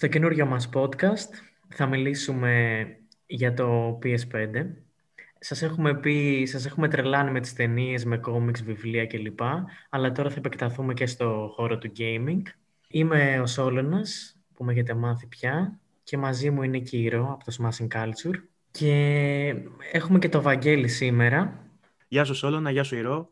Στο καινούριο μας podcast θα μιλήσουμε για το PS5. Σας έχουμε πει, σας έχουμε τρελάνει με τις ταινίες, με κόμιξ, βιβλία κλπ. Αλλά τώρα θα επεκταθούμε και στο χώρο του gaming. Είμαι ο Σόλωνας, που με έχετε μάθει πια, και μαζί μου είναι η Κύρο από το Smashing Culture. Και έχουμε και το Βαγγέλη σήμερα. Γεια σου Σόλωνα, γεια σου Ηρώ.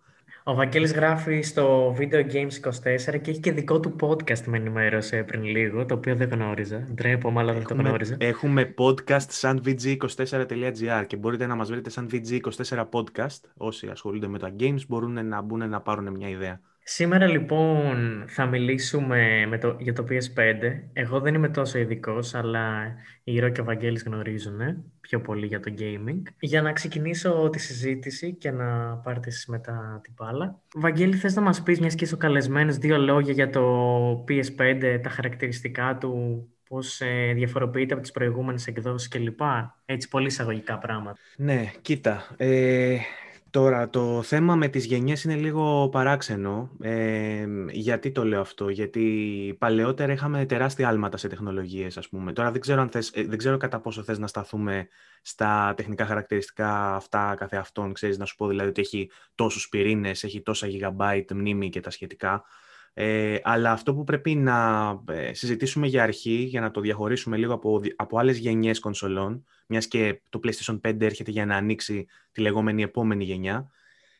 Ο Βαγγέλης γράφει στο Video Games 24 και έχει και δικό του podcast με ενημέρωσε πριν λίγο, το οποίο δεν γνώριζα. Ντρέπομαι, αλλά δεν το γνώριζα. Έχουμε podcast σαν vg24.gr και μπορείτε να μας βρείτε σαν vg24 podcast. Όσοι ασχολούνται με τα games μπορούν να μπουν να πάρουν μια ιδέα. Σήμερα λοιπόν θα μιλήσουμε με το, για το PS5. Εγώ δεν είμαι τόσο ειδικός, αλλά η Ρο και ο Βαγγέλης γνωρίζουν πιο πολύ για το gaming. Για να ξεκινήσω τη συζήτηση και να πάρετε εσείς μετά την μπάλα. Βαγγέλη, θες να μας πεις, μιας και είσαι καλεσμένος, δύο λόγια για το PS5, τα χαρακτηριστικά του, πώς ε, διαφοροποιείται από τις προηγούμενες εκδόσεις κλπ. Έτσι, πολύ εισαγωγικά πράγματα. Ναι, κοίτα. Ε, Τώρα, το θέμα με τις γενιές είναι λίγο παράξενο. Ε, γιατί το λέω αυτό, γιατί παλαιότερα είχαμε τεράστια άλματα σε τεχνολογίες, ας πούμε. Τώρα δεν ξέρω, αν θες, ε, δεν ξέρω κατά πόσο θες να σταθούμε στα τεχνικά χαρακτηριστικά αυτά καθε αυτών, ξέρεις, να σου πω δηλαδή ότι έχει τόσους πυρήνες, έχει τόσα gigabyte μνήμη και τα σχετικά. Ε, αλλά αυτό που πρέπει να ε, συζητήσουμε για αρχή, για να το διαχωρίσουμε λίγο από, από άλλες γενιές κονσολών, μιας και το PlayStation 5 έρχεται για να ανοίξει τη λεγόμενη επόμενη γενιά,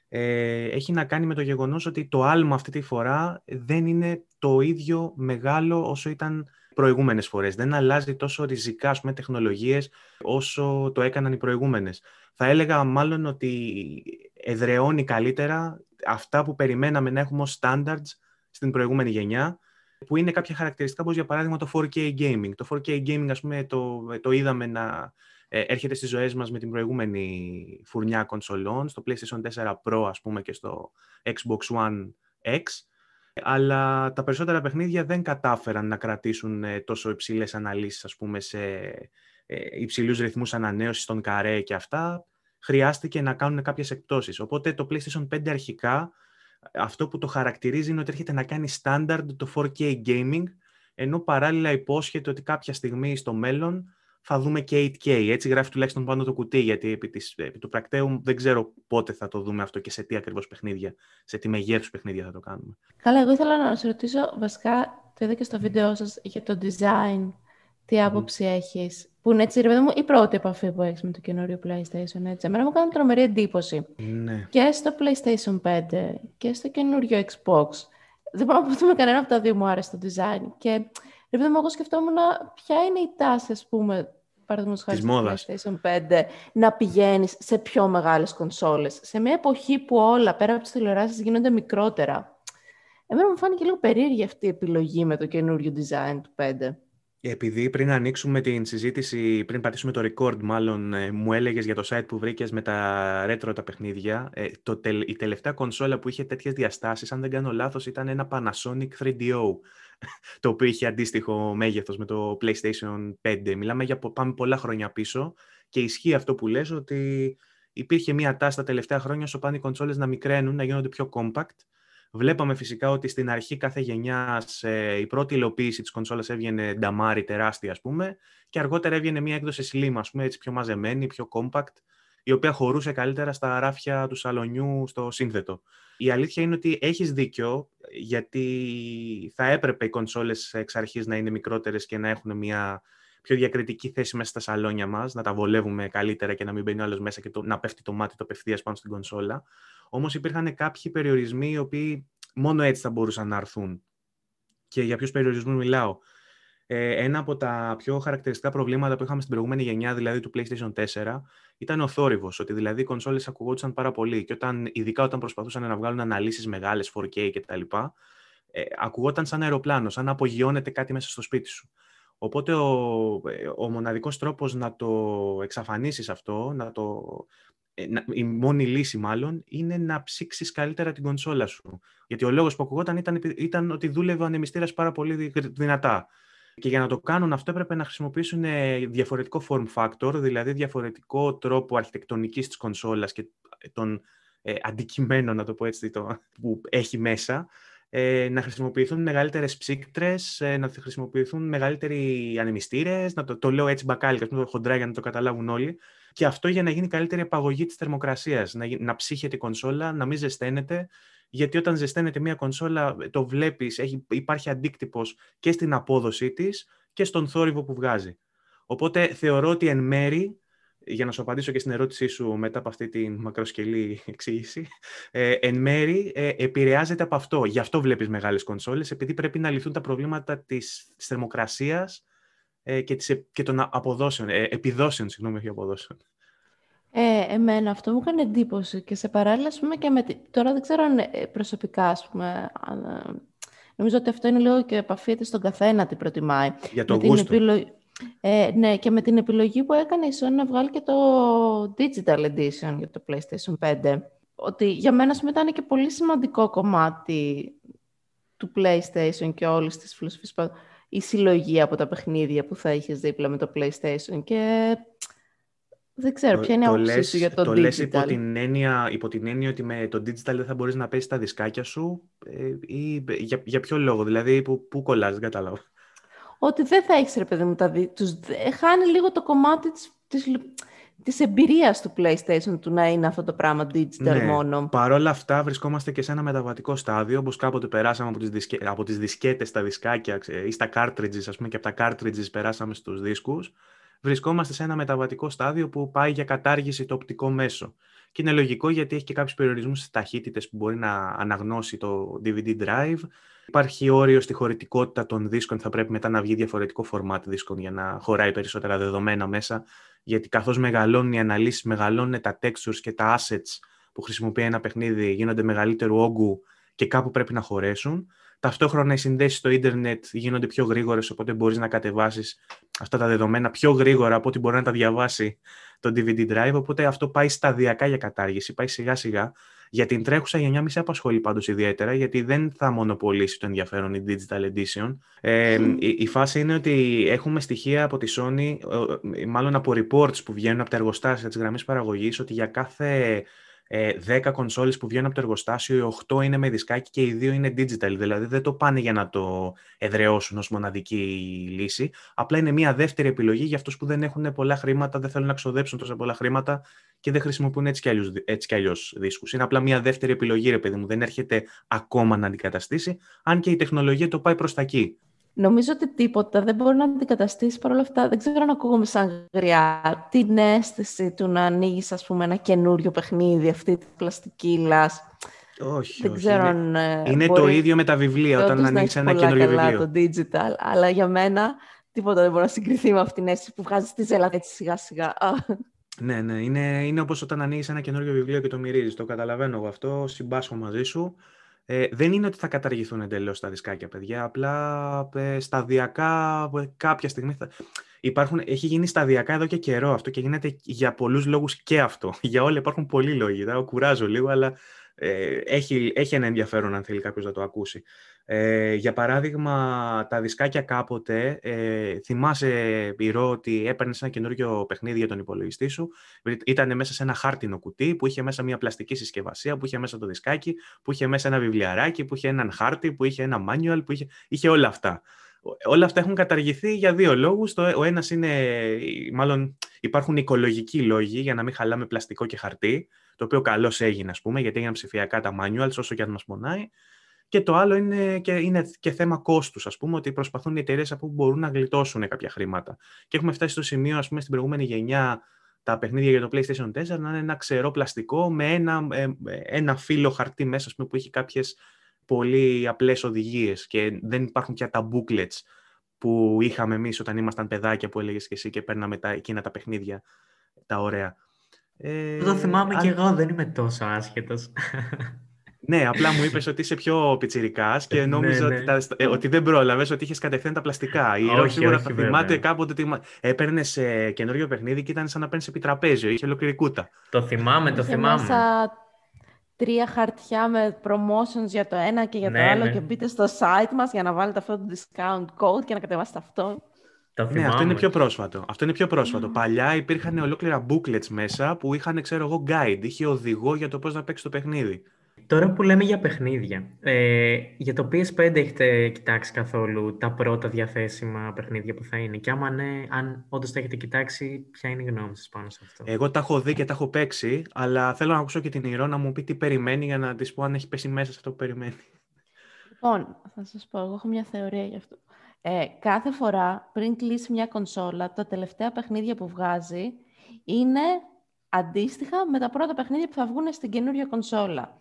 ε, έχει να κάνει με το γεγονός ότι το άλμα αυτή τη φορά δεν είναι το ίδιο μεγάλο όσο ήταν προηγούμενες φορές. Δεν αλλάζει τόσο ριζικά πούμε, τεχνολογίες όσο το έκαναν οι προηγούμενες. Θα έλεγα μάλλον ότι εδρεώνει καλύτερα αυτά που περιμέναμε να έχουμε ως standards στην προηγούμενη γενιά, που είναι κάποια χαρακτηριστικά όπως για παράδειγμα το 4K gaming. Το 4K gaming ας πούμε το, το είδαμε να ε, έρχεται στις ζωές μας με την προηγούμενη φουρνιά κονσολών, στο PlayStation 4 Pro ας πούμε και στο Xbox One X, αλλά τα περισσότερα παιχνίδια δεν κατάφεραν να κρατήσουν ε, τόσο υψηλές αναλύσεις ας πούμε σε ε, υψηλούς ρυθμούς ανανέωσης στον καρέ και αυτά, χρειάστηκε να κάνουν κάποιες εκπτώσεις. Οπότε το PlayStation 5 αρχικά αυτό που το χαρακτηρίζει είναι ότι έρχεται να κάνει standard το 4K gaming, ενώ παράλληλα υπόσχεται ότι κάποια στιγμή στο μέλλον θα δούμε και 8K. Έτσι γράφει τουλάχιστον πάνω το κουτί, γιατί επί, της, επί του πρακτέου δεν ξέρω πότε θα το δούμε αυτό και σε τι ακριβώς παιχνίδια, σε τι μεγέθους παιχνίδια θα το κάνουμε. Καλά, εγώ ήθελα να σα ρωτήσω, βασικά το είδα και στο βίντεό σας για το design, τι άποψη mm. έχεις; Που είναι έτσι, ρε παιδί μου, η πρώτη επαφή που έχεις με το καινούριο PlayStation. Έτσι. Εμένα μου κάνει τρομερή εντύπωση. Ναι. Και στο PlayStation 5 και στο καινούριο Xbox. Δεν μπορώ να πω ότι κανένα από τα δύο μου άρεσε το design. Και ρε παιδί μου, εγώ σκεφτόμουν ποια είναι η τάση, ας πούμε, παραδείγματος χάρη στο PlayStation 5, να πηγαίνεις σε πιο μεγάλες κονσόλες. Σε μια εποχή που όλα πέρα από τις τηλεοράσεις γίνονται μικρότερα. Εμένα μου φάνηκε λίγο περίεργη αυτή η επιλογή με το καινούριο design του 5. Επειδή πριν ανοίξουμε την συζήτηση, πριν πατήσουμε το record μάλλον, ε, μου έλεγες για το site που βρήκες με τα retro τα παιχνίδια, ε, το, η τελευταία κονσόλα που είχε τέτοιες διαστάσεις, αν δεν κάνω λάθος, ήταν ένα Panasonic 3DO, το οποίο είχε αντίστοιχο μέγεθος με το PlayStation 5. Μιλάμε για πάμε πολλά χρόνια πίσω και ισχύει αυτό που λες ότι υπήρχε μια τάση τα τελευταία χρόνια όσο πάνε οι κονσόλες να μικραίνουν, να γίνονται πιο compact Βλέπαμε φυσικά ότι στην αρχή κάθε γενιά η πρώτη υλοποίηση της κονσόλας έβγαινε νταμάρι τεράστια, ας πούμε, και αργότερα έβγαινε μια έκδοση slim, ας πούμε, έτσι πιο μαζεμένη, πιο compact, η οποία χωρούσε καλύτερα στα ράφια του σαλονιού στο σύνθετο. Η αλήθεια είναι ότι έχεις δίκιο, γιατί θα έπρεπε οι κονσόλες εξ αρχής να είναι μικρότερες και να έχουν μια πιο διακριτική θέση μέσα στα σαλόνια μας, να τα βολεύουμε καλύτερα και να μην μπαίνει άλλος μέσα και το, να πέφτει το μάτι το απευθείας πάνω στην κονσόλα. Όμως υπήρχαν κάποιοι περιορισμοί οι οποίοι μόνο έτσι θα μπορούσαν να έρθουν. Και για ποιους περιορισμούς μιλάω. Ε, ένα από τα πιο χαρακτηριστικά προβλήματα που είχαμε στην προηγούμενη γενιά, δηλαδή του PlayStation 4, ήταν ο θόρυβος, ότι δηλαδή οι κονσόλες ακουγόντουσαν πάρα πολύ και όταν, ειδικά όταν προσπαθούσαν να βγάλουν αναλύσεις μεγάλες 4K κτλ, ε, ακουγόταν σαν αεροπλάνο, σαν να απογειώνεται κάτι μέσα στο σπίτι σου. Οπότε ο, ε, ο μοναδικός τρόπος να το εξαφανίσεις αυτό, να το ε, η μόνη λύση μάλλον, είναι να ψήξεις καλύτερα την κονσόλα σου. Γιατί ο λόγος που ακουγόταν ήταν, ήταν ότι δούλευε ο ανεμιστήρας πάρα πολύ δυνατά. Και για να το κάνουν αυτό έπρεπε να χρησιμοποιήσουν ε, διαφορετικό form factor, δηλαδή διαφορετικό τρόπο αρχιτεκτονικής της κονσόλας και των ε, αντικειμένων, να το πω έτσι, το, που έχει μέσα, ε, να χρησιμοποιηθούν μεγαλύτερες ψύκτρες, ε, να χρησιμοποιηθούν μεγαλύτεροι ανεμιστήρες, να το, το λέω έτσι μπακάλικα, το χοντρά για να το καταλάβουν όλοι. Και αυτό για να γίνει καλύτερη απαγωγή της θερμοκρασίας, να, να ψύχεται η κονσόλα, να μην ζεσταίνεται, γιατί όταν ζεσταίνεται μια κονσόλα το βλέπεις, έχει, υπάρχει αντίκτυπος και στην απόδοσή της και στον θόρυβο που βγάζει. Οπότε θεωρώ ότι εν μέρη για να σου απαντήσω και στην ερώτησή σου μετά από αυτή τη μακροσκελή εξήγηση, ε, εν μέρη ε, επηρεάζεται από αυτό. Γι' αυτό βλέπεις μεγάλες κονσόλες, επειδή πρέπει να λυθούν τα προβλήματα της, της θερμοκρασίας ε, και, της, και των αποδόσεων, ε, επιδόσεων, συγγνώμη, όχι αποδόσεων. Ε, εμένα αυτό μου έκανε εντύπωση και σε παράλληλα, πούμε, και με, τώρα δεν ξέρω αν ε, προσωπικά, ας πούμε, ε, νομίζω ότι αυτό είναι λίγο και επαφείται στον καθένα τι προτιμάει. Για το γούστο. Ε, ναι, και με την επιλογή που έκανε η Sony να βγάλει και το Digital Edition για το PlayStation 5, ότι για μένα ήταν και πολύ σημαντικό κομμάτι του PlayStation και όλης της φιλοσοφίας, η συλλογή από τα παιχνίδια που θα είχες δίπλα με το PlayStation και δεν ξέρω, ποια είναι η άποψή σου για το, το digital. Το λες υπό την, έννοια, υπό την έννοια ότι με το digital δεν θα μπορείς να παίζεις τα δισκάκια σου ε, ή για, για ποιο λόγο, δηλαδή που, που κολλάς, δεν κατάλαβα ότι δεν θα έχεις ρε παιδί μου τα δι... τους... Χάνει λίγο το κομμάτι της, της, της εμπειρίας του PlayStation του να είναι αυτό το πράγμα digital ναι. μόνο. Παρ' όλα αυτά βρισκόμαστε και σε ένα μεταβατικό στάδιο, όπως κάποτε περάσαμε από τις, δισκε... από τις δισκέτες στα δισκάκια ή στα cartridges, ας πούμε, και από τα cartridges περάσαμε στους δίσκους. Βρισκόμαστε σε ένα μεταβατικό στάδιο που πάει για κατάργηση το οπτικό μέσο. Και είναι λογικό γιατί έχει και κάποιους περιορισμούς στις ταχύτητες που μπορεί να αναγνώσει το DVD drive. Υπάρχει όριο στη χωρητικότητα των δίσκων, θα πρέπει μετά να βγει διαφορετικό format δίσκων για να χωράει περισσότερα δεδομένα μέσα. Γιατί καθώς μεγαλώνουν οι αναλύσεις, μεγαλώνουν τα textures και τα assets που χρησιμοποιεί ένα παιχνίδι, γίνονται μεγαλύτερου όγκου και κάπου πρέπει να χωρέσουν. Ταυτόχρονα οι συνδέσεις στο ίντερνετ γίνονται πιο γρήγορες, οπότε μπορείς να κατεβάσεις αυτά τα δεδομένα πιο γρήγορα από ό,τι μπορεί να τα διαβάσει το DVD drive. Οπότε αυτό πάει σταδιακά για κατάργηση, πάει σιγά σιγά. Για την τρέχουσα γενιά μη σε απασχολεί πάντως ιδιαίτερα, γιατί δεν θα μονοπολίσει το ενδιαφέρον η Digital Edition. Ε, η, η, φάση είναι ότι έχουμε στοιχεία από τη Sony, μάλλον από reports που βγαίνουν από τα εργοστάσια της γραμμής παραγωγής, ότι για κάθε ε, 10 κονσόλες που βγαίνουν από το εργοστάσιο, οι 8 είναι με δισκάκι και οι 2 είναι digital. Δηλαδή δεν το πάνε για να το εδραιώσουν ως μοναδική λύση. Απλά είναι μια δεύτερη επιλογή για αυτούς που δεν έχουν πολλά χρήματα, δεν θέλουν να ξοδέψουν τόσα πολλά χρήματα και δεν χρησιμοποιούν έτσι κι, αλλιώς, έτσι κι αλλιώς δίσκους. Είναι απλά μια δεύτερη επιλογή, ρε παιδί μου. Δεν έρχεται ακόμα να αντικαταστήσει, αν και η τεχνολογία το πάει προς τα εκεί. Νομίζω ότι τίποτα δεν μπορεί να αντικαταστήσει παρόλα αυτά. Δεν ξέρω αν ακούγομαι σαν γριά την αίσθηση του να ανοίγεις, ας πούμε, ένα καινούριο παιχνίδι, αυτή τη πλαστική λάς. Όχι, δεν όχι. Ξέρω είναι, αν, ε, είναι μπορεί... το ίδιο με τα βιβλία, όταν ανοίξει ένα καινούριο βιβλίο. το digital, αλλά για μένα τίποτα δεν μπορεί να συγκριθεί με αυτήν την αίσθηση που βγάζεις τη ζέλα έτσι σιγά σιγά. Ναι, ναι. Είναι, είναι όπως όταν ανοίγεις ένα καινούριο βιβλίο και το μυρίζεις. Το καταλαβαίνω εγώ αυτό, συμπάσχω μαζί σου. Ε, δεν είναι ότι θα καταργηθούν εντελώς τα δισκάκια, παιδιά. Απλά ε, σταδιακά ε, κάποια στιγμή θα... Υπάρχουν, έχει γίνει σταδιακά εδώ και καιρό αυτό και γίνεται για πολλούς λόγους και αυτό. Για όλα υπάρχουν πολλοί λόγοι. Θα κουράζω λίγο, αλλά ε, έχει, έχει ένα ενδιαφέρον αν θέλει κάποιος να το ακούσει. Ε, για παράδειγμα, τα δισκάκια κάποτε, ε, θυμάσαι, Πυρό, ότι έπαιρνες ένα καινούργιο παιχνίδι για τον υπολογιστή σου. Ήταν μέσα σε ένα χάρτινο κουτί που είχε μέσα μια πλαστική συσκευασία, που είχε μέσα το δισκάκι, που είχε μέσα ένα βιβλιαράκι, που είχε έναν χάρτη, που είχε ένα manual, που είχε, είχε όλα αυτά. Όλα αυτά έχουν καταργηθεί για δύο λόγους. Ο ένας είναι, μάλλον υπάρχουν οικολογικοί λόγοι για να μην χαλάμε πλαστικό και χαρτί, το οποίο καλώς έγινε, ας πούμε, γιατί έγιναν ψηφιακά τα manuals, όσο και αν μας πονάει. Και το άλλο είναι και, είναι και θέμα κόστους, ας πούμε, ότι προσπαθούν οι εταιρείες από που μπορούν να γλιτώσουν κάποια χρήματα. Και έχουμε φτάσει στο σημείο, ας πούμε, στην προηγούμενη γενιά, τα παιχνίδια για το PlayStation 4 να είναι ένα ξερό πλαστικό με ένα, ε, ένα φύλλο χαρτί μέσα, ας πούμε, που έχει κάποιες πολύ απλές οδηγίες και δεν υπάρχουν πια τα booklets που είχαμε εμείς όταν ήμασταν παιδάκια που έλεγες και εσύ και παίρναμε τα, εκείνα τα παιχνίδια, τα ωραία. Ε, το θυμάμαι και εγώ, δεν είμαι τόσο άσχετος. Ναι, απλά μου είπες ότι είσαι πιο πιτσιρικάς και ναι, νόμιζα ναι, Ότι, ε, ότι, δεν πρόλαβες, ότι είχες κατευθείαν τα πλαστικά. Η Ρο σίγουρα θα θυμάται κάποτε ότι έπαιρνες ε, καινούριο παιχνίδι και ήταν σαν να παίρνεις επιτραπέζιο. Είχε ολόκληρη κούτα. Το θυμάμαι, το θυμάμαι. Μέσα τρία χαρτιά με promotions για το ένα και για το ναι, άλλο ναι. και μπείτε στο site μας για να βάλετε αυτό το discount code και να κατεβάσετε αυτό. Το ναι, αυτό είναι πιο πρόσφατο. Αυτό είναι πιο πρόσφατο. Παλιά υπήρχαν ολόκληρα booklets μέσα που είχαν, ξέρω εγώ, guide. Είχε οδηγό για το πώς να παίξεις το παιχνίδι. Τώρα που λέμε για παιχνίδια, ε, για το PS5 έχετε κοιτάξει καθόλου τα πρώτα διαθέσιμα παιχνίδια που θα είναι; Και άμα ναι, αν όντως τα έχετε κοιτάξει, ποια είναι η γνώμη σας πάνω σε αυτό; Εγώ τα έχω δει και τα έχω παίξει, αλλά θέλω να ακούσω και την Ηρώ να μου πει τι περιμένει για να της πω αν έχει πέσει μέσα σε αυτό που περιμένει. Λοιπόν, θα σας πω, εγώ έχω μια θεωρία γι' αυτό. Ε, κάθε φορά πριν κλείσει μια κονσόλα, τα τελευταία παιχνίδια που βγάζει είναι αντίστοιχα με τα πρώτα παιχνίδια που θα βγουν στην καινούργια κονσόλα.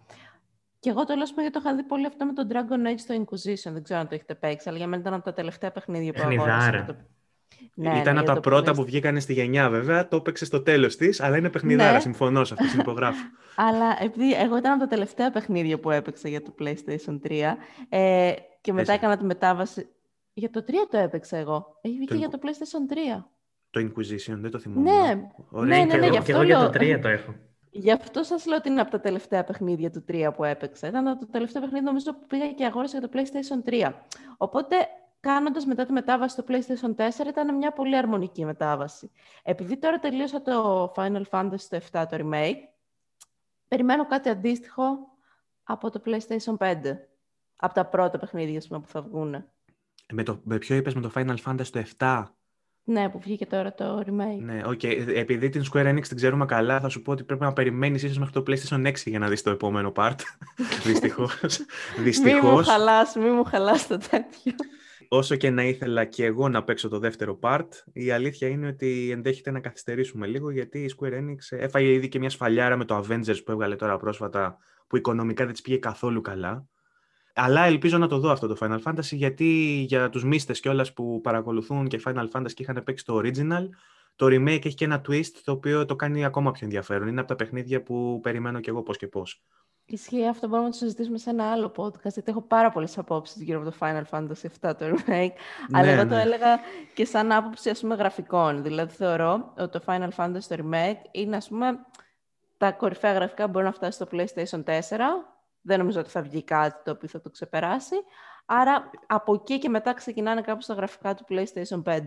Και εγώ το λέω γιατί το είχα δει πολύ αυτό με τον Dragon Age στο Inquisition. Δεν ξέρω αν το έχετε παίξει, αλλά για μένα ήταν από τα τελευταία παιχνίδια που αγόρασα. Το... Ναι, ήταν ναι, από τα πρώτα που βγήκαν στη γενιά, βέβαια. Το έπαιξε στο τέλος της, αλλά είναι παιχνιδάρα. Ναι. Συμφωνώ σε αυτό, υπογράφω. αλλά επειδή εγώ ήταν από τα τελευταία παιχνίδια που έπαιξα για το PlayStation 3 ε, και μετά έκανα τη μετάβαση. Για το 3 το έπαιξα εγώ. Έχει βγει και για το PlayStation 3. Το Inquisition, δεν το θυμάμαι. Ναι, Ωραία. ναι, ναι, ναι, και εγώ για το 3 το έχω. Γι' αυτό σας λέω ότι είναι από τα τελευταία παιχνίδια του 3 που έπαιξα. Ήταν το τελευταίο παιχνίδι νομίζω που πήγα και αγόρασα για το PlayStation 3. Οπότε, κάνοντας μετά τη μετάβαση στο PlayStation 4, ήταν μια πολύ αρμονική μετάβαση. Επειδή τώρα τελείωσα το Final Fantasy το 7, το remake, περιμένω κάτι αντίστοιχο από το PlayStation 5. Από τα πρώτα παιχνίδια που θα βγουν. Με, το, με ποιο είπες με το Final Fantasy το 7? Ναι, που βγήκε τώρα το remake. Ναι, okay. Επειδή την Square Enix την ξέρουμε καλά, θα σου πω ότι πρέπει να περιμένεις ίσως μέχρι το PlayStation 6 για να δεις το επόμενο part. Δυστυχώς. Δυστυχώς. Μη μου χαλάς, μη μου χαλάς το τέτοιο. Όσο και να ήθελα και εγώ να παίξω το δεύτερο part, η αλήθεια είναι ότι ενδέχεται να καθυστερήσουμε λίγο, γιατί η Square Enix έφαγε ήδη και μια σφαλιάρα με το Avengers που έβγαλε τώρα πρόσφατα, που οικονομικά δεν της πήγε καθόλου καλά. Αλλά ελπίζω να το δω αυτό το Final Fantasy, γιατί για τους μίστες κιόλας που παρακολουθούν και Final Fantasy και είχαν παίξει το original, το remake έχει και ένα twist το οποίο το κάνει ακόμα πιο ενδιαφέρον. Είναι από τα παιχνίδια που περιμένω κι εγώ πώς και πώς. Ισχύει αυτό, μπορούμε να το συζητήσουμε σε ένα άλλο podcast, γιατί έχω πάρα πολλές απόψεις γύρω από το Final Fantasy 7 το remake. Ναι, αλλά εγώ ναι. το έλεγα και σαν άποψη ας πούμε, γραφικών. Δηλαδή θεωρώ ότι το Final Fantasy το remake είναι ας πούμε τα κορυφαία γραφικά που μπορεί να φτάσει στο PlayStation 4 δεν νομίζω ότι θα βγει κάτι το οποίο θα το ξεπεράσει. Άρα από εκεί και μετά ξεκινάνε κάπως τα γραφικά του PlayStation 5.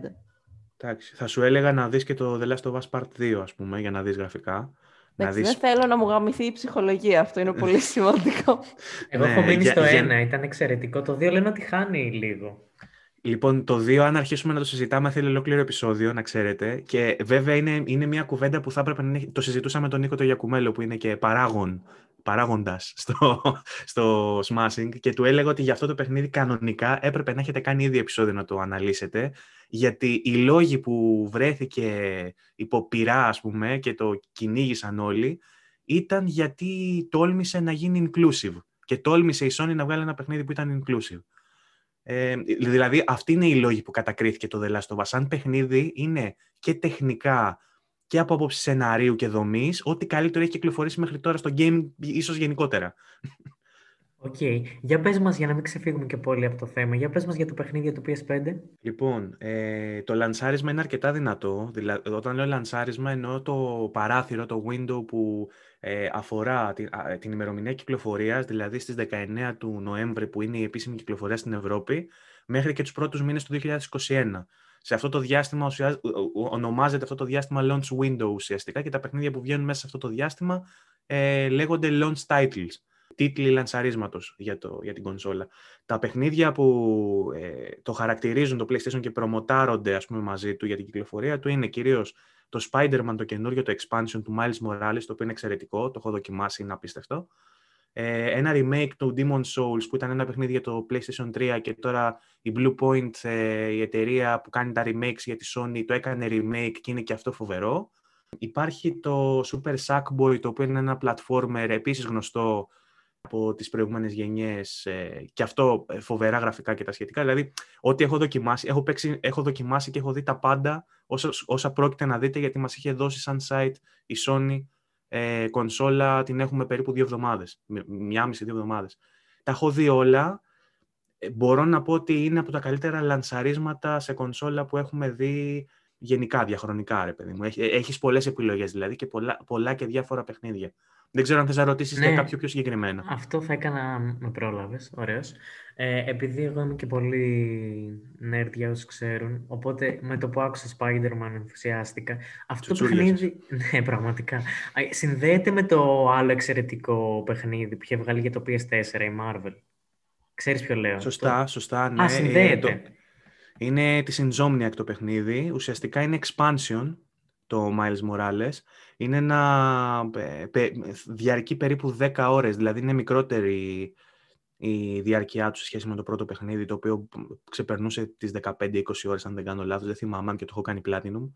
Εντάξει, θα σου έλεγα να δεις και το The Last of Us Part 2, ας πούμε, για να δεις γραφικά. Εντάξει, δεις... Δεν θέλω να μου γαμηθεί η ψυχολογία, αυτό είναι πολύ σημαντικό. Εγώ έχω ναι, μείνει στο 1, ήταν εξαιρετικό. Το 2 λένε ότι χάνει λίγο. Λοιπόν, το 2, αν αρχίσουμε να το συζητάμε, θέλει ολόκληρο επεισόδιο, να ξέρετε. Και βέβαια είναι, είναι μια κουβέντα που θα έπρεπε να Το συζητούσαμε με τον Νίκο το Γιακουμέλο, που είναι και παράγον παράγοντας στο, στο Smashing και του έλεγα ότι για αυτό το παιχνίδι κανονικά έπρεπε να έχετε κάνει ήδη επεισόδιο να το αναλύσετε γιατί οι λόγοι που βρέθηκε υπό πειρά ας πούμε και το κυνήγησαν όλοι ήταν γιατί τόλμησε να γίνει inclusive και τόλμησε η Sony να βγάλει ένα παιχνίδι που ήταν inclusive. Ε, δηλαδή αυτοί είναι οι λόγοι που κατακρίθηκε το The Last of Us. Σαν παιχνίδι είναι και τεχνικά και από άποψη σεναρίου και δομής, ό,τι καλύτερο έχει κυκλοφορήσει μέχρι τώρα στο game, ίσως γενικότερα. OK. Okay. Για πες μας, για να μην ξεφύγουμε και πολύ από το θέμα, για πες μας για το παιχνίδι του PS5. Λοιπόν, ε, το λανσάρισμα είναι αρκετά δυνατό. Δηλαδή, όταν λέω λανσάρισμα, εννοώ το παράθυρο, το window που ε, αφορά την, την ημερομηνία κυκλοφορίας, δηλαδή στις 19 του Νοέμβρη που είναι η επίσημη κυκλοφορία στην Ευρώπη, μέχρι και τους πρώτους μήνες του 2021 σε αυτό το διάστημα ονομάζεται αυτό το διάστημα launch window ουσιαστικά και τα παιχνίδια που βγαίνουν μέσα σε αυτό το διάστημα ε, λέγονται launch titles, τίτλοι λανσαρίσματος για, το, για την κονσόλα. Τα παιχνίδια που ε, το χαρακτηρίζουν το PlayStation και προμοτάρονται ας πούμε, μαζί του για την κυκλοφορία του είναι κυρίως το Spider-Man το καινούριο, το expansion του Miles Morales, το οποίο είναι εξαιρετικό, το έχω δοκιμάσει, είναι απίστευτο. Ε, ένα remake του Demon Souls που ήταν ένα παιχνίδι για το PlayStation 3 και τώρα η Blue Point, ε, η εταιρεία που κάνει τα remakes για τη Sony, το έκανε remake και είναι και αυτό φοβερό. Υπάρχει το Super Sackboy, το οποίο είναι ένα platformer επίσης γνωστό από τις προηγούμενες γενιές ε, και αυτό ε, φοβερά γραφικά και τα σχετικά. Δηλαδή, ό,τι έχω δοκιμάσει, έχω, παίξει, έχω δοκιμάσει και έχω δει τα πάντα όσα, όσα πρόκειται να δείτε γιατί μας είχε δώσει σαν site η Sony ε, κονσόλα την έχουμε περίπου δύο εβδομάδες, μια μισή δύο εβδομάδες. Τα έχω δει όλα. Ε, μπορώ να πω ότι είναι από τα καλύτερα λανσαρίσματα σε κονσόλα που έχουμε δει γενικά, διαχρονικά, ρε παιδί μου. Έχεις πολλές επιλογές δηλαδή και πολλά, πολλά και διάφορα παιχνίδια. Δεν ξέρω αν θες να ρωτήσεις ναι, για κάποιο πιο συγκεκριμένο. Αυτό θα έκανα με πρόλαβες, ωραίος. Ε, επειδή εγώ είμαι και πολύ nerd για όσους ξέρουν, οπότε με το που άκουσα Spider-Man ενθουσιάστηκα. Αυτό το παιχνίδι, ναι πραγματικά, συνδέεται με το άλλο εξαιρετικό παιχνίδι που είχε βγάλει για το PS4 η Marvel. Ξέρεις ποιο λέω. Σωστά, σωστά, ναι. Α, συνδέεται. Είναι της Insomniac το παιχνίδι. Ουσιαστικά είναι expansion το Miles Morales. Είναι ένα διαρκεί περίπου 10 ώρες, δηλαδή είναι μικρότερη η διάρκεια του σε σχέση με το πρώτο παιχνίδι, το οποίο ξεπερνούσε τις 15-20 ώρες, αν δεν κάνω λάθος, δεν θυμάμαι αν και το έχω κάνει Platinum.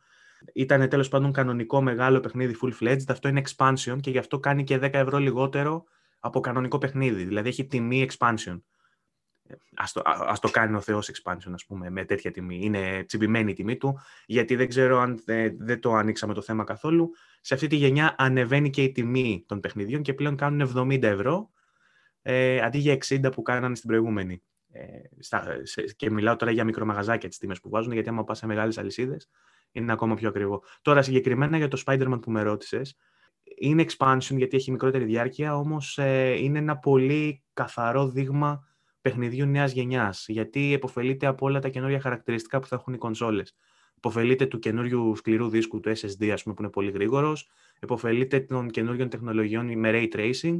Ήταν τέλος πάντων κανονικό μεγάλο παιχνίδι full-fledged, αυτό είναι expansion και γι' αυτό κάνει και 10 ευρώ λιγότερο από κανονικό παιχνίδι, δηλαδή έχει τιμή expansion. Ας το, ας το κάνει ο Θεός expansion, ας πούμε, με τέτοια τιμή. Είναι τσιμπημένη η τιμή του, γιατί δεν ξέρω αν δεν το ανοίξαμε το θέμα καθόλου. Σε αυτή τη γενιά ανεβαίνει και η τιμή των παιχνιδιών και πλέον κάνουν 70 ευρώ, ε, αντί για 60 που κάνανε στην προηγούμενη. Ε, στα, σε, και μιλάω τώρα για μικρομαγαζάκια τις τιμές που βάζουν, γιατί άμα πας σε μεγάλες αλυσίδες, είναι ακόμα πιο ακριβό. Τώρα, συγκεκριμένα για το Spider-Man που με ρώτησες, είναι expansion γιατί έχει μικρότερη διάρκεια, όμως ε, είναι ένα πολύ καθαρό δείγμα παιχνιδιού νέας γενιάς. Γιατί επωφελείται από όλα τα καινούργια χαρακτηριστικά που θα έχουν οι κονσόλες. Επωφελείται του καινούριου σκληρού δίσκου του SSD, ας πούμε, που είναι πολύ γρήγορος. Επωφελείται των καινούριων τεχνολογιών με ray tracing,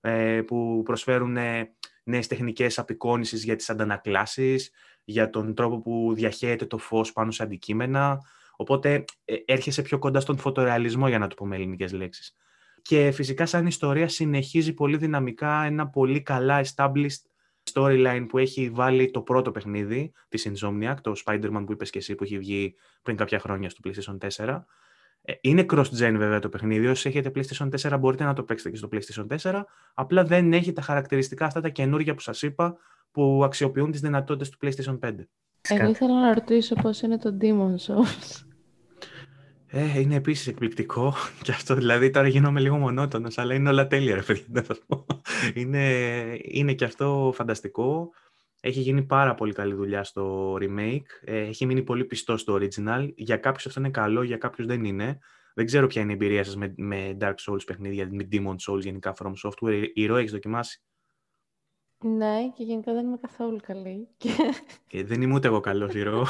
ε, που προσφέρουν ε, νέες τεχνικές απεικόνηση για τις αντανακλάσεις, για τον τρόπο που διαχέεται το φως πάνω σε αντικείμενα. Οπότε ε, έρχεσαι πιο κοντά στον φωτορεαλισμό, για να το πούμε με ελληνικές λέξεις. Και φυσικά, σαν ιστορία, συνεχίζει πολύ δυναμικά ένα πολύ καλά established storyline που έχει βάλει το πρώτο παιχνίδι της Insomniac, το Spider-Man που είπες και εσύ που έχει βγει πριν κάποια χρόνια στο PlayStation 4. Ε, είναι cross-gen βέβαια το παιχνίδι. Όσοι έχετε PlayStation 4 μπορείτε να το παίξετε και στο PlayStation 4. Απλά δεν έχει τα χαρακτηριστικά αυτά τα καινούργια που σας είπα που αξιοποιούν τις δυνατότητες του PlayStation 5. Εγώ ήθελα να ρωτήσω πώς είναι το Demon's Souls. Ε, είναι επίσης εκπληκτικό και αυτό. Δηλαδή, τώρα γίνομαι λίγο μονότονος, αλλά είναι όλα τέλεια, ρε παιδιά. Να σας πω. Είναι, είναι και αυτό φανταστικό. Έχει γίνει πάρα πολύ καλή δουλειά στο remake. Ε, έχει μείνει πολύ πιστό στο original. Για κάποιους αυτό είναι καλό, για κάποιους δεν είναι. Δεν ξέρω ποια είναι η εμπειρία σας με, με Dark Souls παιχνίδια, με Demon Souls γενικά From Software. Η Ρο έχεις δοκιμάσει; Ναι, και γενικά δεν είμαι καθόλου καλή. Ε, δεν είμαι ούτε εγώ καλός, Ρο.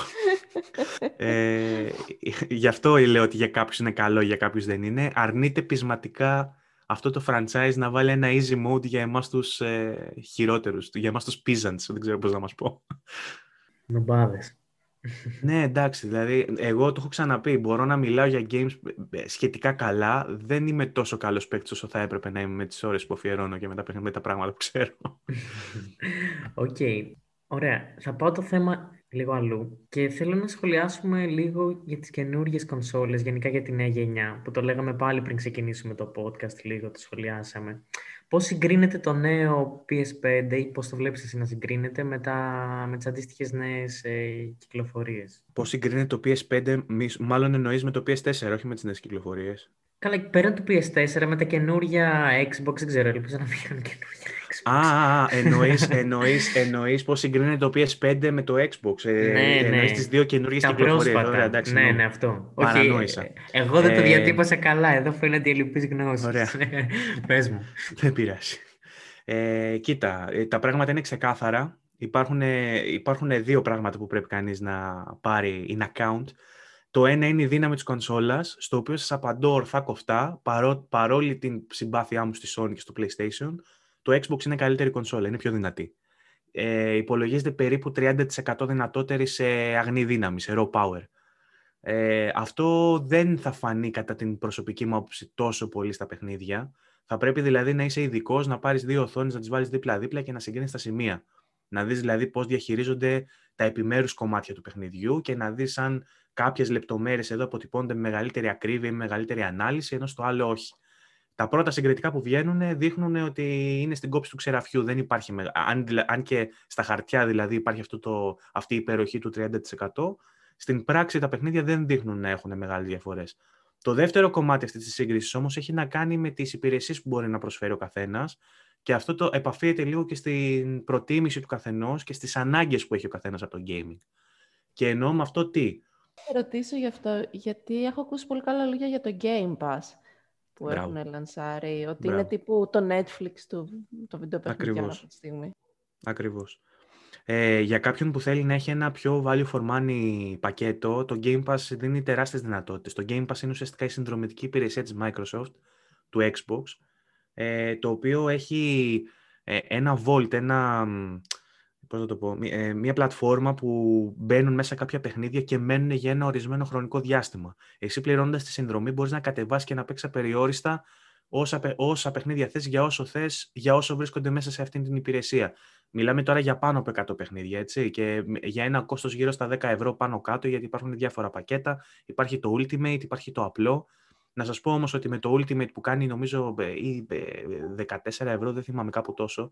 ε, γι' αυτό λέω ότι για κάποιους είναι καλό, για κάποιους δεν είναι. Αρνείται πεισματικά αυτό το franchise να βάλει ένα easy mode για εμάς τους ε, χειρότερους, για εμάς τους peasants, δεν ξέρω πώς να μας πω. Νουμπάδες. Ναι, εντάξει, δηλαδή εγώ το έχω ξαναπεί, μπορώ να μιλάω για games ε, σχετικά καλά, δεν είμαι τόσο καλός παίκτης όσο θα έπρεπε να είμαι με τις ώρες που αφιερώνω και με τα, με τα πράγματα που ξέρω. OK. Okay. Ωραία. Θα πάω το θέμα λίγο αλλού. Και θέλω να σχολιάσουμε λίγο για τις καινούργιες κονσόλες, γενικά για τη νέα γενιά, που το λέγαμε πάλι πριν ξεκινήσουμε το podcast, λίγο το σχολιάσαμε. Πώς συγκρίνεται το νέο PS5 ή πώς το βλέπεις εσύ να συγκρίνεται με, τα, με τις αντίστοιχες νέες ε, κυκλοφορίες; Πώς συγκρίνεται το PS5, μάλλον εννοείς με το PS4, όχι με τις νέες κυκλοφορίες; Καλά, πέραν του PS4 με τα καινούργια Xbox, δεν ξέρω, ελπίζω να βγουν καινούργια Xbox. Α, εννοείς, εννοείς, εννοείς πώς συγκρίνεται το PS5 με το Xbox. Ε, ναι, ναι. Εννοείς τις δύο καινούργιες κυκλοφορίες. Ωραία, εντάξει, ναι, ναι, αυτό. Παρανόησα. Όχι, εγώ δεν το ε, διατύπωσα καλά. Εδώ φαίνεται η ελλειπής γνώση. Ωραία. Πες μου. Δεν πειράζει. Ε, κοίτα, ε, τα πράγματα είναι ξεκάθαρα. Υπάρχουν, υπάρχουν δύο πράγματα που πρέπει κανείς να πάρει in account. Το ένα είναι η δύναμη της κονσόλας, στο οποίο σας απαντώ ορθά κοφτά, παρό, παρόλη την συμπάθειά μου στη Sony και στο PlayStation, το Xbox είναι καλύτερη κονσόλα, είναι πιο δυνατή. Ε, υπολογίζεται περίπου 30% δυνατότερη σε αγνή δύναμη, σε raw power. Ε, αυτό δεν θα φανεί κατά την προσωπική μου άποψη τόσο πολύ στα παιχνίδια. Θα πρέπει δηλαδή να είσαι ειδικός, να πάρεις δύο οθόνες, να τις βάλεις δίπλα-δίπλα και να συγκρίνεις τα σημεία. Να δεις δηλαδή πώς διαχειρίζονται τα επιμέρους κομμάτια του παιχνιδιού και να δεις αν κάποιες λεπτομέρειες εδώ αποτυπώνονται με μεγαλύτερη ακρίβεια ή με μεγαλύτερη ανάλυση, ενώ στο άλλο όχι. Τα πρώτα συγκριτικά που βγαίνουν δείχνουν ότι είναι στην κόψη του ξεραφιού. Δεν υπάρχει, αν, αν και στα χαρτιά δηλαδή υπάρχει αυτό το, αυτή η υπεροχή του 30%, στην πράξη τα παιχνίδια δεν δείχνουν να έχουν μεγάλες διαφορές. Το δεύτερο κομμάτι αυτής της σύγκρισης όμως έχει να κάνει με τις υπηρεσίες που μπορεί να προσφέρει ο καθένας και αυτό το επαφίεται λίγο και στην προτίμηση του καθενός και στις ανάγκες που έχει ο καθένας από το gaming. Και εννοώ με αυτό τι, ρωτήσω γι' αυτό, γιατί έχω ακούσει πολύ καλά λόγια για το Game Pass, που έχουν λανσάρει, ότι είναι τύπου το Netflix του το βιντεοπαιχνιδιών αυτή τη στιγμή. Ακριβώς. Ε, για κάποιον που θέλει να έχει ένα πιο value for money πακέτο, το Game Pass δίνει τεράστιες δυνατότητες. Το Game Pass είναι ουσιαστικά η συνδρομητική υπηρεσία της Microsoft, του Xbox, ε, το οποίο έχει ε, ένα Vault, ένα, πώς το πω, ε, μια πλατφόρμα που μπαίνουν μέσα κάποια παιχνίδια και μένουν για ένα ορισμένο χρονικό διάστημα. Εσύ πληρώνοντας τη συνδρομή μπορείς να κατεβάσεις και να παίξεις απεριόριστα όσα, όσα παιχνίδια θες, για όσο θες, για όσο βρίσκονται μέσα σε αυτή την υπηρεσία. Μιλάμε τώρα για πάνω από 100 παιχνίδια, έτσι, και για ένα κόστος γύρω στα 10 ευρώ πάνω κάτω, γιατί υπάρχουν διάφορα πακέτα. Υπάρχει το Ultimate, υπάρχει το απλό. Να σας πω όμως ότι με το Ultimate που κάνει νομίζω ή 14 ευρώ, δεν θυμάμαι κάπου τόσο,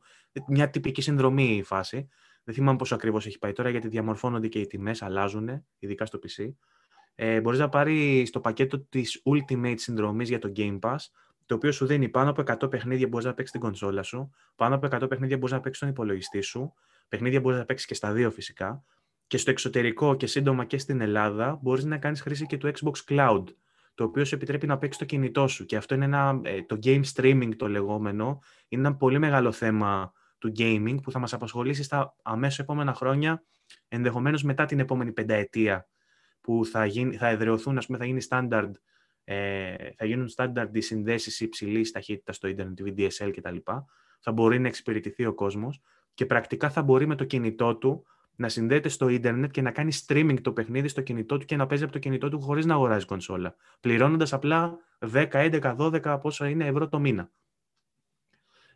μια τυπική συνδρομή η φάση, δεν θυμάμαι πόσο ακριβώς έχει πάει τώρα, γιατί διαμορφώνονται και οι τιμές, αλλάζουν, ειδικά στο PC. Ε, μπορείς να πάρει στο πακέτο της Ultimate συνδρομής για το Game Pass, το οποίο σου δίνει πάνω από 100 παιχνίδια μπορείς να παίξεις την κονσόλα σου, πάνω από 100 παιχνίδια μπορείς να παίξεις στον υπολογιστή σου, παιχνίδια μπορείς να παίξεις και στα δύο φυσικά, και στο εξωτερικό και σύντομα και στην Ελλάδα μπορείς να κάνεις χρήση και του Xbox Cloud, το οποίο σου επιτρέπει να παίξεις το κινητό σου. Και αυτό είναι ένα, ε, το game streaming το λεγόμενο, είναι ένα πολύ μεγάλο θέμα του gaming που θα μας απασχολήσει στα αμέσως επόμενα χρόνια, ενδεχομένως μετά την επόμενη πενταετία που θα, γίνει, θα εδρεωθούν, ας πούμε, θα γίνει standard ε, θα γίνουν στάνταρ οι συνδέσεις υψηλής ταχύτητας στο ίντερνετ, VDSL κτλ. Θα μπορεί να εξυπηρετηθεί ο κόσμος και πρακτικά θα μπορεί με το κινητό του να συνδέεται στο ίντερνετ και να κάνει streaming το παιχνίδι στο κινητό του και να παίζει από το κινητό του χωρίς να αγοράζει κονσόλα. Πληρώνοντας απλά 10, 11, 12 πόσα είναι ευρώ το μήνα.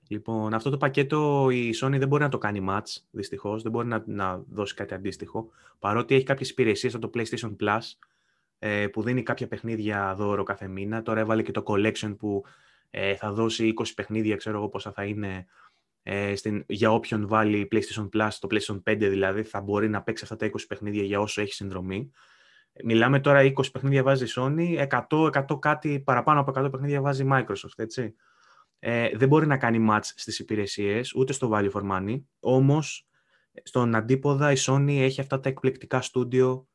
Λοιπόν, αυτό το πακέτο η Sony δεν μπορεί να το κάνει match, δυστυχώς. Δεν μπορεί να, να δώσει κάτι αντίστοιχο. Παρότι έχει κάποιες υπηρεσίες από το PlayStation Plus, ε, που δίνει κάποια παιχνίδια δώρο κάθε μήνα. Τώρα έβαλε και το collection που ε, θα δώσει 20 παιχνίδια, ξέρω εγώ πόσα θα είναι ε, στην, για όποιον βάλει PlayStation Plus, το PlayStation 5 δηλαδή, θα μπορεί να παίξει αυτά τα 20 παιχνίδια για όσο έχει συνδρομή. Μιλάμε τώρα 20 παιχνίδια βάζει η Sony, 100, 100 κάτι παραπάνω από 100 παιχνίδια βάζει η Microsoft, έτσι. Ε, δεν μπορεί να κάνει match στις υπηρεσίες, ούτε στο value for money, όμως στον αντίποδα η Sony έχει αυτά τα εκπληκτικά στούντιο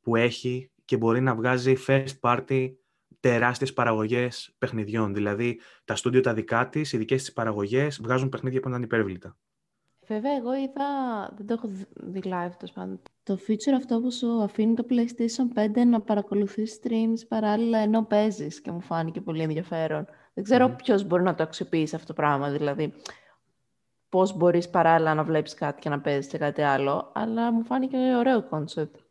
που έχει και μπορεί να βγάζει first party τεράστιες παραγωγές παιχνιδιών. Δηλαδή, τα στούντιο τα δικά της, οι δικές της παραγωγές, βγάζουν παιχνίδια που είναι υπέρβλητα. Βέβαια, εγώ είδα, δεν το έχω δει live τόσο πάντων, το feature αυτό που σου αφήνει το PlayStation 5 να παρακολουθείς streams παράλληλα ενώ παίζεις και μου φάνηκε πολύ ενδιαφέρον. Δεν ξέρω mm. ποιος μπορεί να το αξιοποιήσει αυτό το πράγμα, δηλαδή πώς μπορείς παράλληλα να βλέπεις κάτι και να παίζεις και κάτι άλλο, αλλά μου φάνηκε ωραίο concept.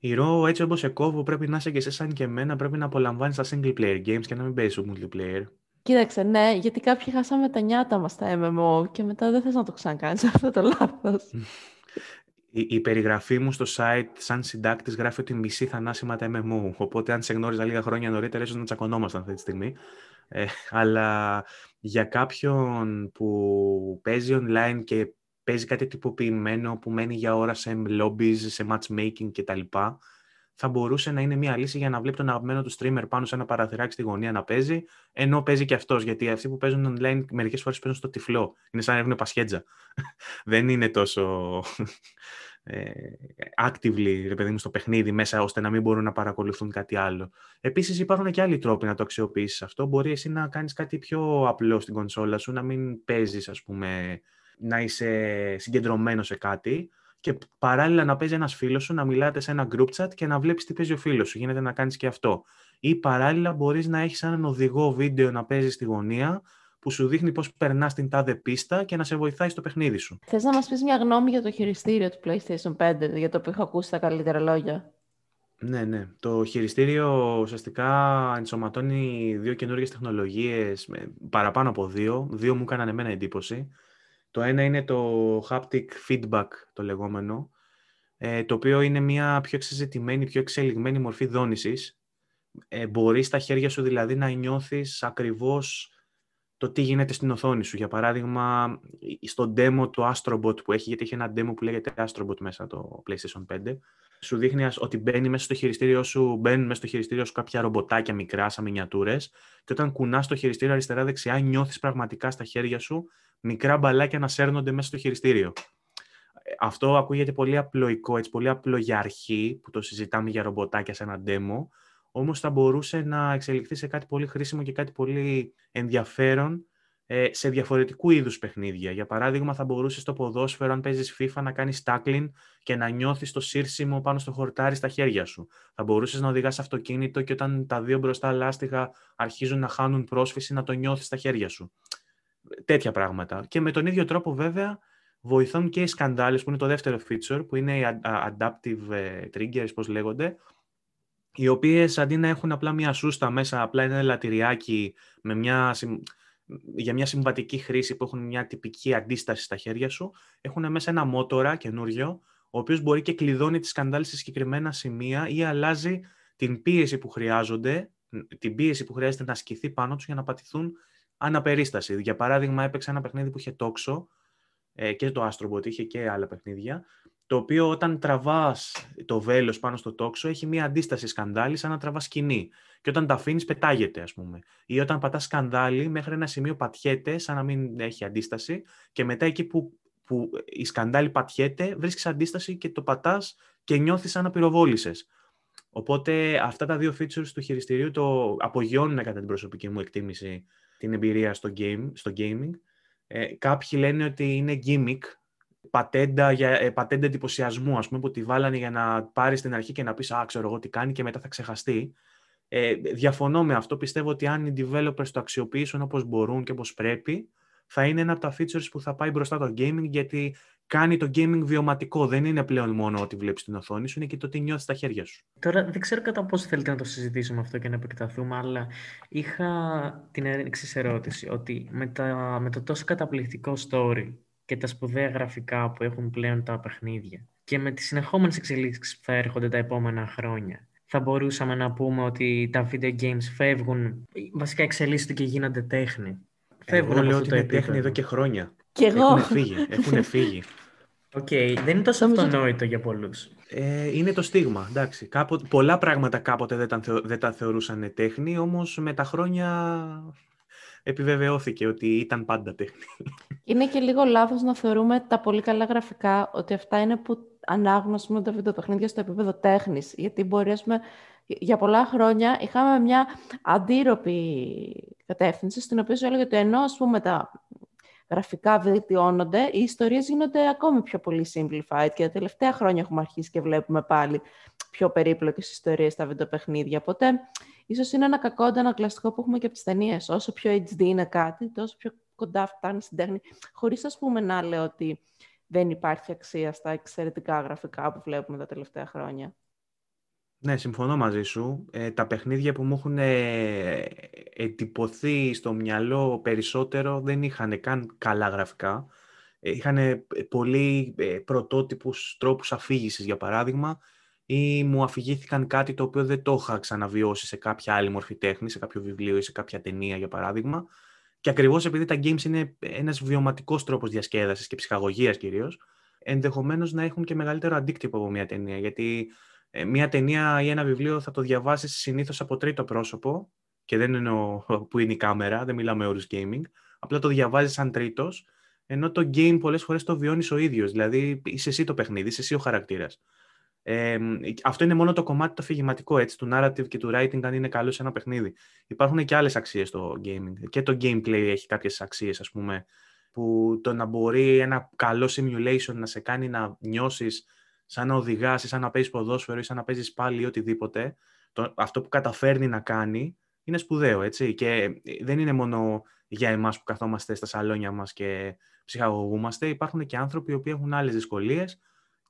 Η ρο, έτσι όπως σε κόβω, πρέπει να είσαι και εσύ σαν και εμένα, πρέπει να απολαμβάνεις τα single player games και να μην παίζεις το multiplayer. Κοίταξε, ναι, γιατί κάποιοι χάσαμε τα νιάτα μας στα MMO και μετά δεν θες να το ξανακάνεις αυτό το λάθος. Η, η, περιγραφή μου στο site σαν συντάκτης γράφει ότι μισή θανάσιμα τα MMO, οπότε αν σε γνώριζα λίγα χρόνια νωρίτερα ίσως να τσακωνόμασταν αυτή τη στιγμή. Ε, αλλά για κάποιον που παίζει online και παίζει κάτι τυποποιημένο που μένει για ώρα σε lobbies, σε matchmaking κτλ. Θα μπορούσε να είναι μια λύση για να βλέπει τον αγαπημένο του streamer πάνω σε ένα παραθυράκι στη γωνία να παίζει, ενώ παίζει και αυτός. Γιατί αυτοί που παίζουν online μερικές φορές παίζουν στο τυφλό. Είναι σαν να έχουν πασχέτζα. Δεν είναι τόσο ε, actively, ρε παιδί μου, στο παιχνίδι μέσα, ώστε να μην μπορούν να παρακολουθούν κάτι άλλο. Επίσης, υπάρχουν και άλλοι τρόποι να το αξιοποιήσεις αυτό. Μπορεί εσύ να κάνεις κάτι πιο απλό στην κονσόλα σου, να μην παίζεις, ας πούμε, να είσαι συγκεντρωμένος σε κάτι και παράλληλα να παίζει ένας φίλος σου, να μιλάτε σε ένα group chat και να βλέπεις τι παίζει ο φίλος σου. Γίνεται να κάνεις και αυτό. Ή παράλληλα μπορείς να έχεις έναν οδηγό βίντεο να παίζεις στη γωνία που σου δείχνει πώς περνάς την τάδε πίστα και να σε βοηθάει στο παιχνίδι σου. Θες να μας πεις μια γνώμη για το χειριστήριο του PlayStation 5, για το οποίο έχω ακούσει τα καλύτερα λόγια; Ναι, ναι. Το χειριστήριο ουσιαστικά ενσωματώνει δύο καινούργιες τεχνολογίες, παραπάνω από δύο. Δύο μου έκαναν εμένα εντύπωση. Το ένα είναι το haptic feedback, το λεγόμενο, ε, το οποίο είναι μια πιο εξεζητημένη, πιο εξελιγμένη μορφή δόνησης. Ε, μπορείς στα χέρια σου δηλαδή να νιώθεις ακριβώς το τι γίνεται στην οθόνη σου. Για παράδειγμα, στο demo του Astrobot που έχει, γιατί έχει ένα demo που λέγεται Astrobot μέσα το PlayStation 5, σου δείχνει ότι μπαίνει μέσα στο χειριστήριο σου, μπαίνουν μέσα στο χειριστήριο σου κάποια ρομποτάκια μικρά, σαν μινιατούρες, και όταν κουνάς το χειριστήριο αριστερά-δεξιά, νιώθεις πραγματικά στα χέρια σου μικρά μπαλάκια να σέρνονται μέσα στο χειριστήριο. Ε, αυτό ακούγεται πολύ απλοϊκό, έτσι, πολύ απλό για αρχή, που το συζητάμε για ρομποτάκια σε ένα demo, όμως θα μπορούσε να εξελιχθεί σε κάτι πολύ χρήσιμο και κάτι πολύ ενδιαφέρον ε, σε διαφορετικού είδους παιχνίδια. Για παράδειγμα, θα μπορούσες στο ποδόσφαιρο, αν παίζεις FIFA, να κάνεις tackling και να νιώθεις το σύρσιμο πάνω στο χορτάρι στα χέρια σου. Θα μπορούσες να οδηγάς αυτοκίνητο και όταν τα δύο μπροστά λάστιχα αρχίζουν να χάνουν πρόσφυση, να το νιώθεις στα χέρια σου. Τέτοια πράγματα. Και με τον ίδιο τρόπο, βέβαια, βοηθούν και οι σκανδάλες, που είναι το δεύτερο feature, που είναι οι adaptive ε, triggers, πώς λέγονται, οι οποίες αντί να έχουν απλά μια σούστα μέσα, απλά ένα ελαττηριάκι με μια, για μια συμβατική χρήση που έχουν μια τυπική αντίσταση στα χέρια σου, έχουν μέσα ένα μότορα καινούριο, ο οποίος μπορεί και κλειδώνει τις σκανδάλες σε συγκεκριμένα σημεία ή αλλάζει την πίεση που χρειάζονται, την πίεση που χρειάζεται να ασκηθεί πάνω τους για να πατηθούν αναπερίσταση. Για παράδειγμα, έπαιξε ένα παιχνίδι που είχε τόξο ε, και το Astrobot είχε και άλλα παιχνίδια, το οποίο όταν τραβάς το βέλος πάνω στο τόξο έχει μια αντίσταση σκανδάλι σαν να τραβάς σκηνή. Και όταν τα αφήνεις, πετάγεται, ας πούμε. Ή όταν πατάς σκανδάλι, μέχρι ένα σημείο πατιέται, σαν να μην έχει αντίσταση, και μετά εκεί που, που η σκανδάλι πατιέται, βρίσκεις αντίσταση και το πατάς και νιώθεις σαν να πυροβόλησες. Οπότε αυτά τα δύο features του χειριστηρίου το απογειώνουν κατά την προσωπική μου εκτίμηση την εμπειρία στο, game, στο gaming. Ε, κάποιοι λένε ότι είναι gimmick, πατέντα, για, ε, πατέντα εντυπωσιασμού, ας πούμε, που τη βάλανε για να πάρεις την αρχή και να πεις «Α, ξέρω εγώ τι κάνει» και μετά θα ξεχαστεί. Ε, διαφωνώ με αυτό. Πιστεύω ότι αν οι developers το αξιοποιήσουν όπως μπορούν και όπως πρέπει, θα είναι ένα από τα features που θα πάει μπροστά το gaming, γιατί κάνει το gaming βιωματικό. Δεν είναι πλέον μόνο ότι βλέπεις την οθόνη σου, είναι και το τι νιώθεις στα χέρια σου. Τώρα δεν ξέρω κατά πόσο θέλετε να το συζητήσουμε αυτό και να επεκταθούμε, αλλά είχα την εξής ερώτηση. Ότι με, τα, με το τόσο καταπληκτικό story και τα σπουδαία γραφικά που έχουν πλέον τα παιχνίδια και με τις συνεχόμενες εξελίξεις που θα έρχονται τα επόμενα χρόνια, θα μπορούσαμε να πούμε ότι τα video games φεύγουν, βασικά εξελίσσονται και γίνονται τέχνη. Φεύγουν Εγώ λέω ότι είναι τέχνη εδώ και χρόνια. Και εγώ. Έχουν φύγει. Έχουν φύγει. OK, okay. δεν είναι τόσο αυτονόητο για πολλούς. Ε, είναι το στίγμα, εντάξει. Κάποτε, πολλά πράγματα κάποτε δεν τα, δεν τα θεωρούσαν τέχνη, όμως με τα χρόνια επιβεβαιώθηκε ότι ήταν πάντα τέχνη. Είναι και λίγο λάθος να θεωρούμε τα πολύ καλά γραφικά ότι αυτά είναι που ανάγουνε τα βιντεοπαιχνίδια στο επίπεδο τέχνης. Γιατί μπορεί, πούμε, για πολλά χρόνια είχαμε μια αντίρροπη κατεύθυνση στην οποία σου έλεγε ότι ενώ ας πούμε τα γραφικά βελτιώνονται, οι ιστορίες γίνονται ακόμη πιο πολύ simplified και τα τελευταία χρόνια έχουμε αρχίσει και βλέπουμε πάλι πιο περίπλοκες ιστορίες στα βιντεοπαιχνίδια. Οπότε, ίσως είναι ένα κακό αντανακλαστικό που έχουμε και από τις ταινίες. Όσο πιο HD είναι κάτι, τόσο πιο κοντά φτάνει στην τέχνη, χωρίς ας πούμε να λέω ότι δεν υπάρχει αξία στα εξαιρετικά γραφικά που βλέπουμε τα τελευταία χρόνια. Ναι, συμφωνώ μαζί σου. Ε, τα παιχνίδια που μου έχουν ε, εντυπωθεί στο μυαλό περισσότερο δεν είχαν καν καλά γραφικά. Ε, είχαν πολύ ε, πρωτότυπους τρόπους αφήγησης, για παράδειγμα, ή μου αφηγήθηκαν κάτι το οποίο δεν το είχα ξαναβιώσει σε κάποια άλλη μορφή τέχνης, σε κάποιο βιβλίο ή σε κάποια ταινία, για παράδειγμα. Και ακριβώς επειδή τα games είναι ένας βιωματικός τρόπος διασκέδασης και ψυχαγωγίας κυρίως, ενδεχομένως να έχουν και μεγαλύτερο αντίκτυπο από μια ταινία, γιατί ε, μια ταινία ή ένα βιβλίο θα το διαβάσεις συνήθως από τρίτο πρόσωπο και δεν εννοώ που είναι η κάμερα, δεν μιλάμε όρους gaming, απλά το διαβάζεις σαν τρίτος, ενώ το game πολλές φορές το βιώνεις ο ίδιος, δηλαδή είσαι εσύ το παιχνίδι, είσαι εσύ ο χαρακτήρας. Ε, αυτό είναι μόνο το κομμάτι το αφηγηματικό, έτσι, του narrative και του writing, αν είναι καλό σε ένα παιχνίδι. Υπάρχουν και άλλες αξίες στο gaming. Και το gameplay έχει κάποιες αξίες, ας πούμε, που το να μπορεί ένα καλό simulation να σε κάνει να νιώσεις σαν να οδηγάς ή σαν να παίζεις ποδόσφαιρο ή σαν να παίζεις πάλι ή οτιδήποτε, το, αυτό που καταφέρνει να κάνει είναι σπουδαίο, έτσι. Και ε, δεν είναι μόνο για εμάς που καθόμαστε στα σαλόνια μας και ψυχαγωγούμαστε. Υπάρχουν και άνθρωποι οι οποίοι έχουν άλλες δυσκολίες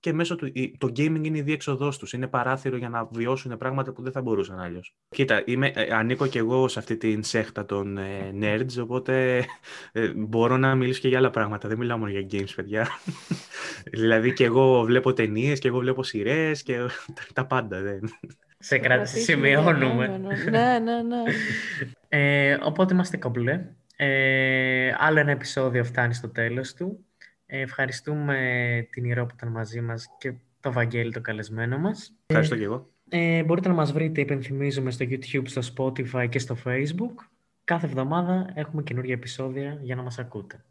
και μέσω του, το gaming είναι η διέξοδός τους. Είναι παράθυρο για να βιώσουν πράγματα που δεν θα μπορούσαν αλλιώς. Κοίτα, είμαι, ε, ανήκω και εγώ σε αυτή την σέχτα των ε, nerds, οπότε ε, μπορώ να μιλήσω και για άλλα πράγματα. Δεν μιλάω μόνο για games, παιδιά. δηλαδή και εγώ βλέπω ταινίες και εγώ βλέπω σειρές και τα πάντα. Δεν. Σε κράτηση σημειώνουμε. Ναι, ναι, ναι. ε, οπότε είμαστε κομπλέ. Ε, άλλο ένα επεισόδιο φτάνει στο τέλος του. Ε, ευχαριστούμε την Ηρώ που ήταν μαζί μας και το Βαγγέλη το καλεσμένο μας. Ευχαριστώ και εγώ. Ε, μπορείτε να μας βρείτε, υπενθυμίζουμε, στο YouTube, στο Spotify και στο Facebook. Κάθε εβδομάδα έχουμε καινούργια επεισόδια για να μας ακούτε.